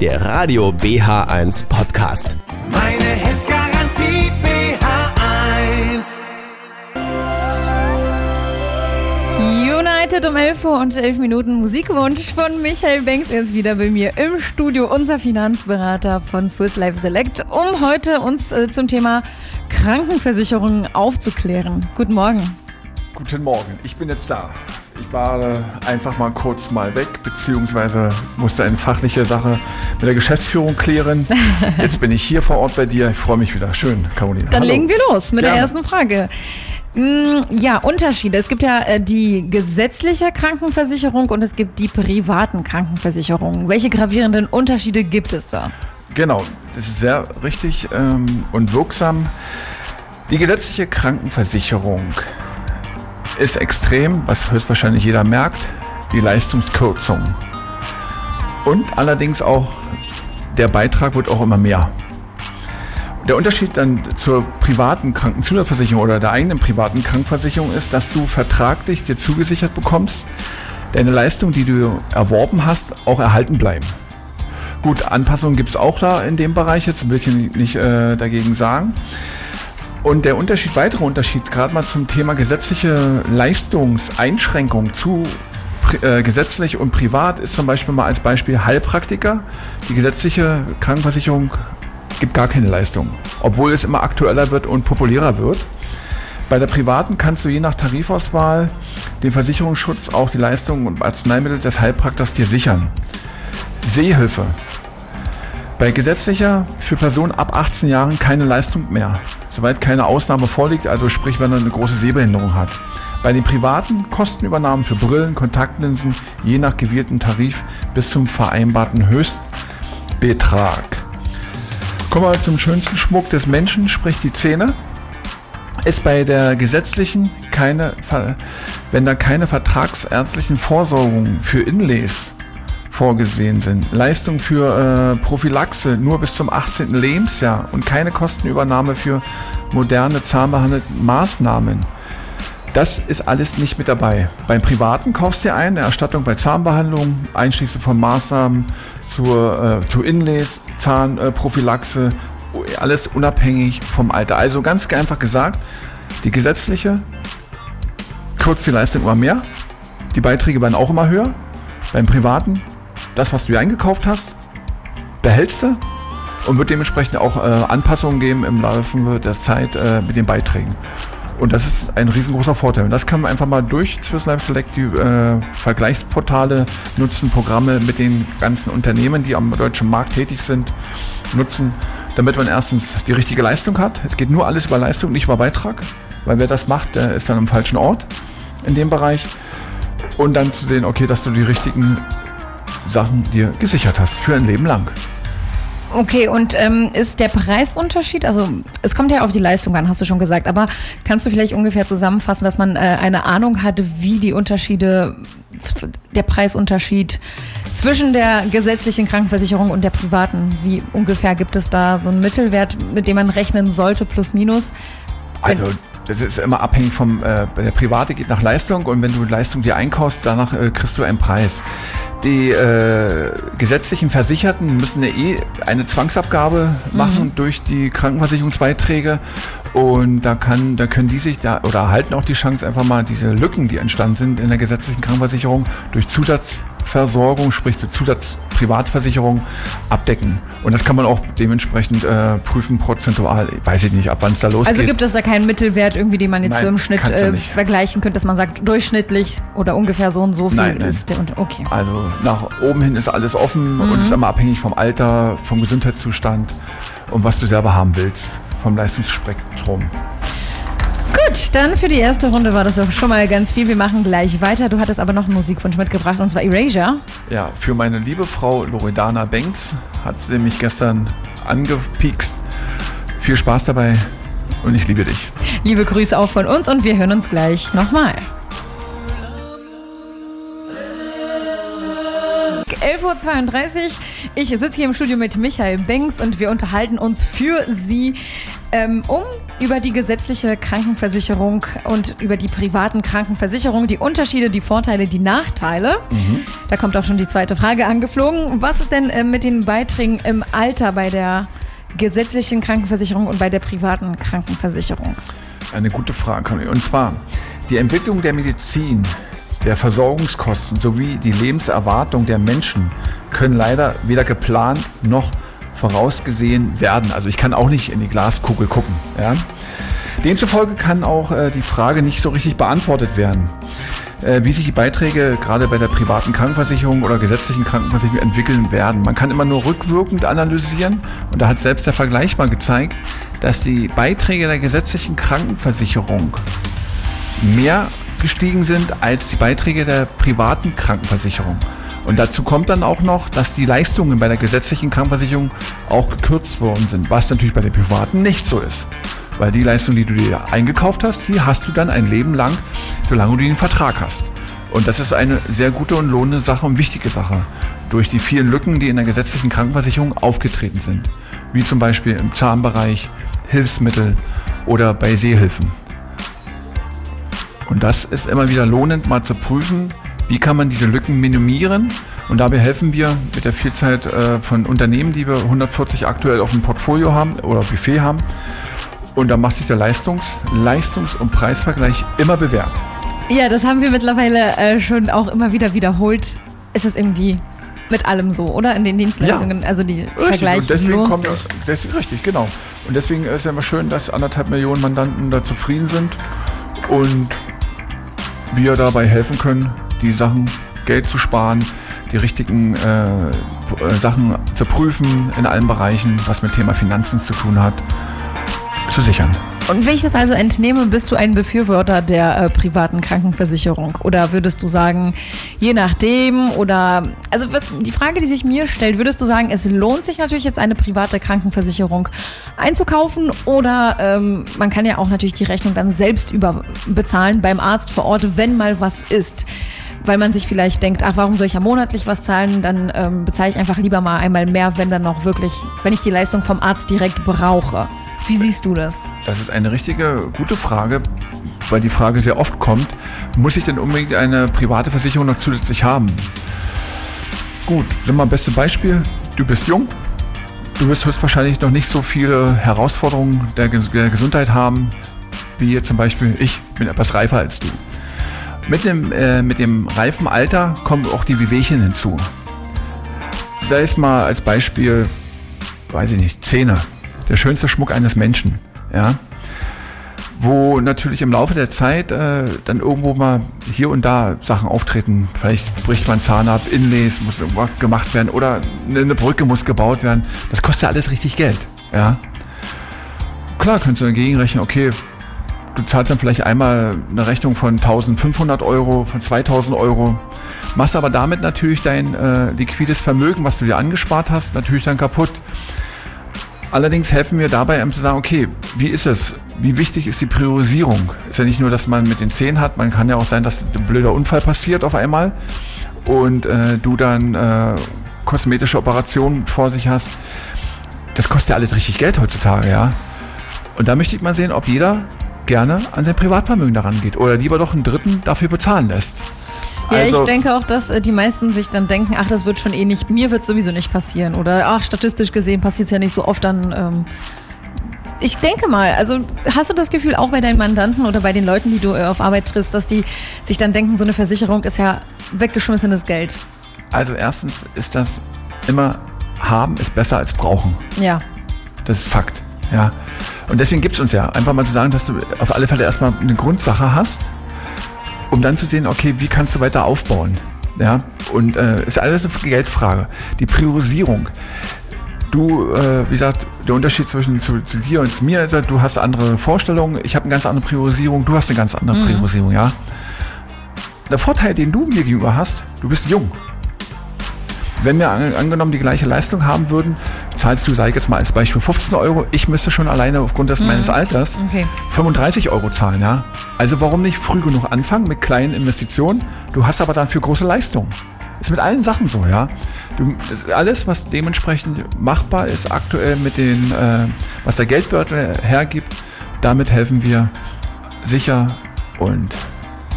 der Radio BH1 Podcast. Meine Hits Garantie BH1. United um 11 Uhr und 11 Minuten Musikwunsch von Michael Banks. Er ist wieder bei mir im Studio, unser Finanzberater von Swiss Life Select, um heute uns äh, zum Thema Krankenversicherung aufzuklären. Guten Morgen. Guten Morgen, ich bin jetzt da. Ich war einfach mal kurz mal weg, beziehungsweise musste eine fachliche Sache mit der Geschäftsführung klären. Jetzt bin ich hier vor Ort bei dir. Ich freue mich wieder. Schön, Caroline. Dann Hallo. legen wir los mit der Gerne. ersten Frage. Mm, Ja, Unterschiede. Es gibt ja äh, die gesetzliche Krankenversicherung und es gibt die privaten Krankenversicherungen. Welche gravierenden Unterschiede gibt es da? Genau, das ist sehr richtig ähm, und wirksam. Die gesetzliche Krankenversicherung ist extrem, was höchstwahrscheinlich jeder merkt, die Leistungskürzung. Und allerdings auch der Beitrag wird auch immer mehr. Der Unterschied dann zur privaten Krankenzusatzversicherung oder der eigenen privaten Krankenversicherung ist, dass du vertraglich dir zugesichert bekommst, deine Leistung, die du erworben hast, auch erhalten bleiben. Gut, Anpassungen gibt es auch da in dem Bereich, jetzt will ich nicht, äh, dagegen sagen. Und der Unterschied, weitere Unterschied, gerade mal zum Thema gesetzliche Leistungseinschränkung zu äh, gesetzlich und privat, ist zum Beispiel mal als Beispiel Heilpraktiker. Die gesetzliche Krankenversicherung gibt gar keine Leistung, obwohl es immer aktueller wird und populärer wird. Bei der privaten kannst du je nach Tarifauswahl den Versicherungsschutz auch die Leistungen und Arzneimittel des Heilprakters dir sichern. Sehhilfe. Bei gesetzlicher für Personen ab 18 Jahren keine Leistung mehr, soweit keine Ausnahme vorliegt, also sprich, wenn er eine große Sehbehinderung hat. Bei den privaten Kostenübernahmen für Brillen, Kontaktlinsen, je nach gewählten Tarif bis zum vereinbarten Höchstbetrag. Kommen wir zum schönsten Schmuck des Menschen, sprich die Zähne. Ist bei der gesetzlichen keine, wenn da keine vertragsärztlichen Vorsorgungen für Inlays vorgesehen sind. Leistung für äh, Prophylaxe nur bis zum 18. Lebensjahr und keine Kostenübernahme für moderne zahnbehandelten Maßnahmen. Das ist alles nicht mit dabei. Beim Privaten kaufst du ein, eine Erstattung bei Zahnbehandlung, einschließlich von Maßnahmen zur, äh, zu Inlays, Zahnprophylaxe, alles unabhängig vom Alter. Also ganz einfach gesagt, die gesetzliche kürzt die Leistung immer mehr, die Beiträge werden auch immer höher. Beim Privaten, das, was du dir eingekauft hast, behältst du und wird dementsprechend auch äh, Anpassungen geben im Laufe der Zeit äh, mit den Beiträgen. Und das ist ein riesengroßer Vorteil. Und das kann man einfach mal durch Swiss Life Select die äh, Vergleichsportale nutzen, Programme mit den ganzen Unternehmen, die am deutschen Markt tätig sind, nutzen, damit man erstens die richtige Leistung hat. Es geht nur alles über Leistung, nicht über Beitrag, weil wer das macht, der ist dann am falschen Ort in dem Bereich. Und dann zu sehen, okay, dass du die richtigen Sachen dir gesichert hast für ein Leben lang. Okay, und ähm, ist der Preisunterschied, also es kommt ja auf die Leistung an, hast du schon gesagt, aber kannst du vielleicht ungefähr zusammenfassen, dass man äh, eine Ahnung hat, wie die Unterschiede, der Preisunterschied zwischen der gesetzlichen Krankenversicherung und der privaten, wie ungefähr gibt es da so einen Mittelwert, mit dem man rechnen sollte, plus minus? Also das ist immer abhängig vom, äh, der Private geht nach Leistung und wenn du Leistung dir einkaufst, danach äh, kriegst du einen Preis. Die äh, gesetzlichen Versicherten müssen ja eh eine Zwangsabgabe machen durch die Krankenversicherungsbeiträge. Und da kann, da können die sich da oder erhalten auch die Chance einfach mal diese Lücken, die entstanden sind in der gesetzlichen Krankenversicherung durch Zusatzversorgung, sprich zur Zusatzprivatversicherung abdecken. Und das kann man auch dementsprechend äh, prüfen prozentual. Weiß ich nicht, ab wann es da losgeht. Also gibt es da keinen Mittelwert irgendwie, den man jetzt Nein, so im Schnitt äh, vergleichen könnte, dass man sagt, durchschnittlich oder ungefähr so und so viel Nein, nein. ist der Unter Okay. Also nach oben hin ist alles offen und ist immer abhängig vom Alter, vom Gesundheitszustand und was du selber haben willst, vom Leistungsspektrum. Gut, dann für die erste Runde war das auch schon mal ganz viel. Wir machen gleich weiter. Du hattest aber noch einen Musikwunsch mitgebracht und zwar Erasure. Ja, für meine liebe Frau Loredana Banks hat sie mich gestern angepiekst. Viel Spaß dabei und ich liebe dich. Liebe Grüße auch von uns und wir hören uns gleich nochmal. 11.32 Uhr. Ich sitze hier im Studio mit Michael Banks und wir unterhalten uns für Sie ähm, um über die gesetzliche Krankenversicherung und über die privaten Krankenversicherungen, die Unterschiede, die Vorteile, die Nachteile. Da kommt auch schon die zweite Frage angeflogen. Was ist denn äh, mit den Beiträgen im Alter bei der gesetzlichen Krankenversicherung und bei der privaten Krankenversicherung? Eine gute Frage. Und zwar die Entwicklung der Medizin, der Versorgungskosten sowie die Lebenserwartung der Menschen können leider weder geplant noch vorausgesehen werden. Also ich kann auch nicht in die Glaskugel gucken. Ja? Demzufolge kann auch äh, die Frage nicht so richtig beantwortet werden, äh, wie sich die Beiträge gerade bei der privaten Krankenversicherung oder gesetzlichen Krankenversicherung entwickeln werden. Man kann immer nur rückwirkend analysieren und da hat selbst der Vergleich mal gezeigt, dass die Beiträge der gesetzlichen Krankenversicherung mehr gestiegen sind als die Beiträge der privaten Krankenversicherung. Und dazu kommt dann auch noch, dass die Leistungen bei der gesetzlichen Krankenversicherung auch gekürzt worden sind, was natürlich bei der privaten nicht so ist. Weil die Leistung, die du dir eingekauft hast, die hast du dann ein Leben lang, solange du den Vertrag hast. Und das ist eine sehr gute und lohnende Sache und wichtige Sache. Durch die vielen Lücken, die in der gesetzlichen Krankenversicherung aufgetreten sind. Wie zum Beispiel im Zahnbereich, Hilfsmittel oder bei Sehhilfen. Und das ist immer wieder lohnend, mal zu prüfen, wie kann man diese Lücken minimieren. Und dabei helfen wir mit der Vielzahl äh, von Unternehmen, die wir 140 aktuell auf dem Portfolio haben oder Buffet haben. Und da macht sich der Leistungs-, Leistungs- und Preisvergleich immer bewährt. Ja, das haben wir mittlerweile äh, schon auch immer wieder wiederholt. Ist es irgendwie mit allem so, oder? In den Dienstleistungen, also die Vergleiche und deswegen lohnt kommt sich. deswegen, richtig, genau. Und deswegen ist es immer schön, dass anderthalb Millionen Mandanten da zufrieden sind und wir dabei helfen können, die Sachen Geld zu sparen, die richtigen äh, äh, Sachen zu prüfen in allen Bereichen, was mit Thema Finanzen zu tun hat, zu sichern. Und wenn ich das also entnehme, bist du ein Befürworter der äh, privaten Krankenversicherung? Oder würdest du sagen, je nachdem, oder, also was, die Frage, die sich mir stellt, würdest du sagen, es lohnt sich natürlich jetzt eine private Krankenversicherung einzukaufen oder ähm, man kann ja auch natürlich die Rechnung dann selbst überbezahlen beim Arzt vor Ort, wenn mal was ist? Weil man sich vielleicht denkt, ach, warum soll ich ja monatlich was zahlen? Dann ähm, bezahle ich einfach lieber mal einmal mehr, wenn dann noch wirklich, wenn ich die Leistung vom Arzt direkt brauche. Wie siehst du das? Das ist eine richtige, gute Frage, weil die Frage sehr oft kommt, muss ich denn unbedingt eine private Versicherung noch zusätzlich haben? Gut, nimm mal beste Beispiel. Du bist jung, du wirst höchstwahrscheinlich noch nicht so viele Herausforderungen der, der Gesundheit haben, wie jetzt zum Beispiel ich bin etwas reifer als du. Mit dem, äh, mit dem reifen Alter kommen auch die Wehwehchen hinzu. Sei es mal als Beispiel, weiß ich nicht, Zähne. Der schönste Schmuck eines Menschen. Ja? Wo natürlich im Laufe der Zeit äh, dann irgendwo mal hier und da Sachen auftreten. Vielleicht bricht man Zahn ab, Inlays muss irgendwas gemacht werden oder eine Brücke muss gebaut werden. Das kostet ja alles richtig Geld. Ja? Klar, könntest du dagegen rechnen, okay, du zahlst dann vielleicht einmal eine Rechnung von 1500 Euro, von 2000 Euro, machst aber damit natürlich dein äh, liquides Vermögen, was du dir angespart hast, natürlich dann kaputt. Allerdings helfen wir dabei, um zu sagen, okay, wie ist es? Wie wichtig ist die Priorisierung? Ist ja nicht nur, dass man mit den Zähnen hat, man kann ja auch sein, dass ein blöder Unfall passiert auf einmal und äh, du dann äh, kosmetische Operationen vor sich hast. Das kostet ja alles richtig Geld heutzutage, ja. Und da möchte ich mal sehen, ob jeder gerne an sein Privatvermögen daran geht oder lieber doch einen Dritten dafür bezahlen lässt. Ja, Also- ich denke auch, dass äh, die meisten sich dann denken, ach, das wird schon eh nicht, mir wird sowieso nicht passieren. Oder ach, statistisch gesehen passiert es ja nicht so oft, dann. Ähm, ich denke mal, also hast du das Gefühl auch bei deinen Mandanten oder bei den Leuten, die du äh, auf Arbeit triffst, dass die sich dann denken, so eine Versicherung ist ja weggeschmissenes Geld. Also erstens ist das immer haben ist besser als brauchen. Ja. Das ist Fakt. Ja. Und deswegen gibt es uns ja. Einfach mal zu sagen, dass du auf alle Fälle erstmal eine Grundsache hast, um dann zu sehen, okay, wie kannst du weiter aufbauen. Ja. Und äh, ist alles eine Geldfrage. Die Priorisierung. Du, äh, wie gesagt, der Unterschied zwischen zu, zu dir und zu mir ist, du hast andere Vorstellungen, ich habe eine ganz andere Priorisierung, du hast eine ganz andere Priorisierung, ja. Der Vorteil, den du mir gegenüber hast, du bist jung. Wenn wir an, angenommen die gleiche Leistung haben würden, zahlst du, sage ich jetzt mal als Beispiel, 15 Euro. Ich müsste schon alleine aufgrund des meines Alters Okay. 35 Euro zahlen, ja. Also warum nicht früh genug anfangen mit kleinen Investitionen? Du hast aber dann für große Leistungen. Ist mit allen Sachen so, ja. Du, alles, was dementsprechend machbar ist, aktuell mit den, äh, was der Geldbeutel hergibt, damit helfen wir sicher und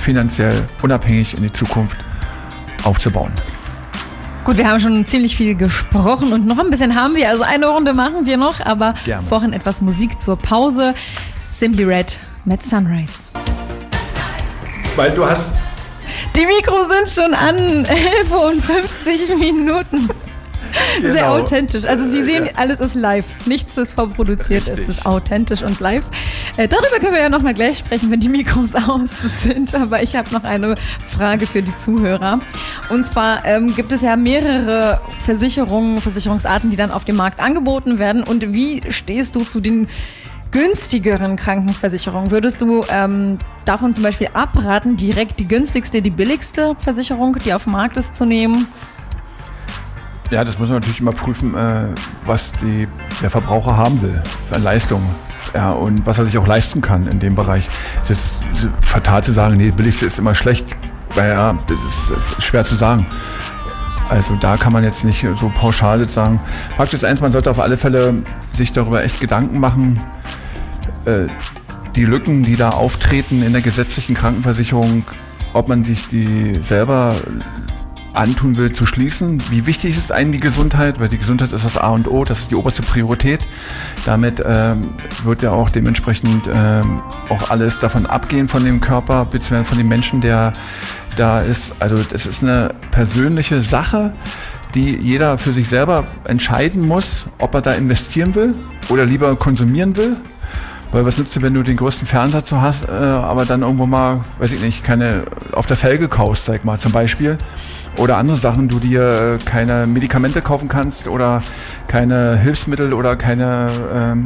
finanziell unabhängig in die Zukunft aufzubauen. Gut, wir haben schon ziemlich viel gesprochen und noch ein bisschen haben wir. Also eine Runde machen wir noch, aber Gerne. vorhin etwas Musik zur Pause. Simply Red mit Sunrise. Weil du hast Die Mikros sind schon an 11 Uhr und 50 Minuten. Sehr Genau. authentisch. Also Sie sehen, alles ist live. Nichts ist vorproduziert, es Richtig. ist authentisch und live. Äh, darüber können wir ja nochmal gleich sprechen, wenn die Mikros aus sind. Aber ich habe noch eine Frage für die Zuhörer. Und zwar ähm, gibt es ja mehrere Versicherungen, Versicherungsarten, die dann auf dem Markt angeboten werden. Und wie stehst du zu den günstigeren Krankenversicherungen? Würdest du ähm, davon zum Beispiel abraten, direkt die günstigste, die billigste Versicherung, die auf dem Markt ist, zu nehmen? Ja, das muss man natürlich immer prüfen, äh, was die, der Verbraucher haben will an Leistung. Ja, und was er sich auch leisten kann in dem Bereich. Es ist fatal zu sagen, nee, billigste ist immer schlecht. Weil ja, das ist, das ist schwer zu sagen. Also da kann man jetzt nicht so pauschal jetzt sagen. Fakt ist eins, man sollte auf alle Fälle sich darüber echt Gedanken machen, äh, die Lücken, die da auftreten in der gesetzlichen Krankenversicherung, ob man sich die selber antun will, zu schließen. Wie wichtig ist einem die Gesundheit? Weil die Gesundheit ist das A und O, das ist die oberste Priorität. Damit ähm, wird ja auch dementsprechend ähm, auch alles davon abgehen von dem Körper, beziehungsweise von dem Menschen, der da ist. Also das ist eine persönliche Sache, die jeder für sich selber entscheiden muss, ob er da investieren will oder lieber konsumieren will. Weil was nützt dir, wenn du den größten Fernseher zu hast, äh, aber dann irgendwo mal, weiß ich nicht, keine auf der Felge kaufst, sag mal zum Beispiel. Oder andere Sachen, du dir äh, keine Medikamente kaufen kannst oder keine Hilfsmittel oder keine ähm,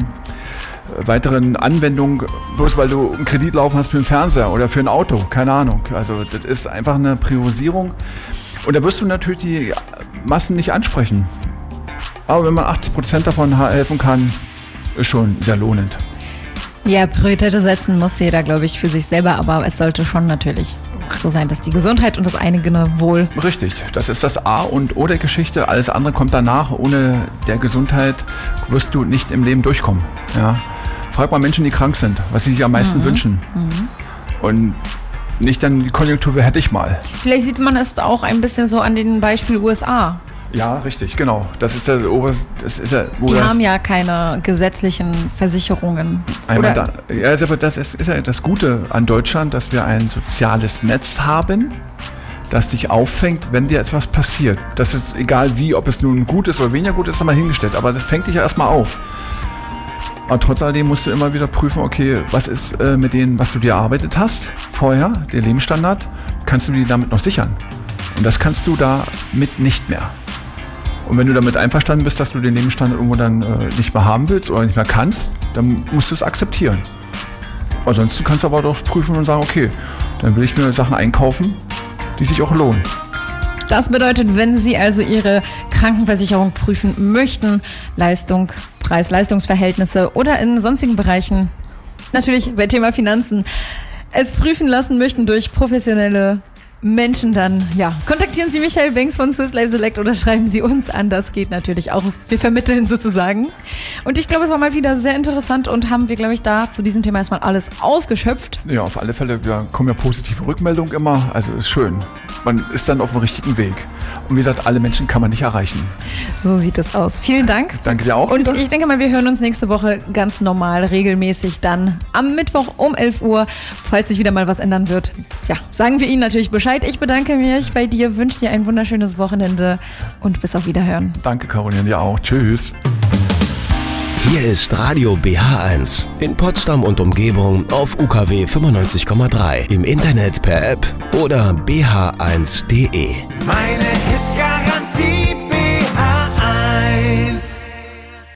weiteren Anwendungen, bloß weil du einen Kredit laufen hast für einen Fernseher oder für ein Auto, keine Ahnung. Also das ist einfach eine Priorisierung. Und da wirst du natürlich die Massen nicht ansprechen. Aber wenn man 80% davon helfen kann, ist schon sehr lohnend. Ja, Prioritäten setzen muss jeder, glaube ich, für sich selber, aber es sollte schon natürlich so sein, dass die Gesundheit und das eigene Wohl. Richtig, das ist das A und O der Geschichte. Alles andere kommt danach. Ohne der Gesundheit wirst du nicht im Leben durchkommen. Ja. Frag mal Menschen, die krank sind, was sie sich am meisten wünschen. Und nicht dann die Konjunktur hätte ich mal. Vielleicht sieht man es auch ein bisschen so an dem Beispiel USA. Ja, richtig, genau. Das ist der Oberst, das ist ja, wo Die haben ja keine gesetzlichen Versicherungen. einmal Oder, da, ja, aber das ist, ist ja das Gute an Deutschland, dass wir ein soziales Netz haben, das dich auffängt, wenn dir etwas passiert. Das ist egal wie, ob es nun gut ist oder weniger gut ist, ist mal hingestellt. Aber das fängt dich ja erstmal auf. Aber trotz alledem musst du immer wieder prüfen, okay, was ist äh, mit denen, was du dir erarbeitet hast vorher, der Lebensstandard, kannst du die damit noch sichern? Und das kannst du damit nicht mehr. Und wenn du damit einverstanden bist, dass du den Lebensstandard irgendwo dann äh, nicht mehr haben willst oder nicht mehr kannst, dann musst du es akzeptieren. Ansonsten kannst du aber doch prüfen und sagen, okay, dann will ich mir Sachen einkaufen, die sich auch lohnen. das bedeutet, wenn Sie also Ihre Krankenversicherung prüfen möchten, Leistung, Preis-Leistungsverhältnisse oder in sonstigen Bereichen, natürlich bei Thema Finanzen, es prüfen lassen möchten durch professionelle Menschen, dann ja, kontaktieren Sie Michael Banks von Swiss Life Select oder schreiben Sie uns an. Das geht natürlich auch. Wir vermitteln sozusagen. Und ich glaube, es war mal wieder sehr interessant und haben wir, glaube ich, da zu diesem Thema erstmal alles ausgeschöpft. Ja, auf alle Fälle ja, kommen ja positive Rückmeldungen immer. Also ist schön. Man ist dann auf dem richtigen Weg. Und wie gesagt, alle Menschen kann man nicht erreichen. So sieht es aus. Vielen Dank. Danke dir auch. Und ich denke mal, wir hören uns nächste Woche ganz normal, regelmäßig dann am Mittwoch um 11 Uhr. Falls sich wieder mal was ändern wird, ja, sagen wir Ihnen natürlich Bescheid. Ich bedanke mich bei dir, wünsche dir ein wunderschönes Wochenende und bis auf Wiederhören. Danke, Caroline, dir auch. Tschüss. Hier ist Radio BH1 in Potsdam und Umgebung auf UKW 95,3. Im Internet per App oder bh1.de. Meine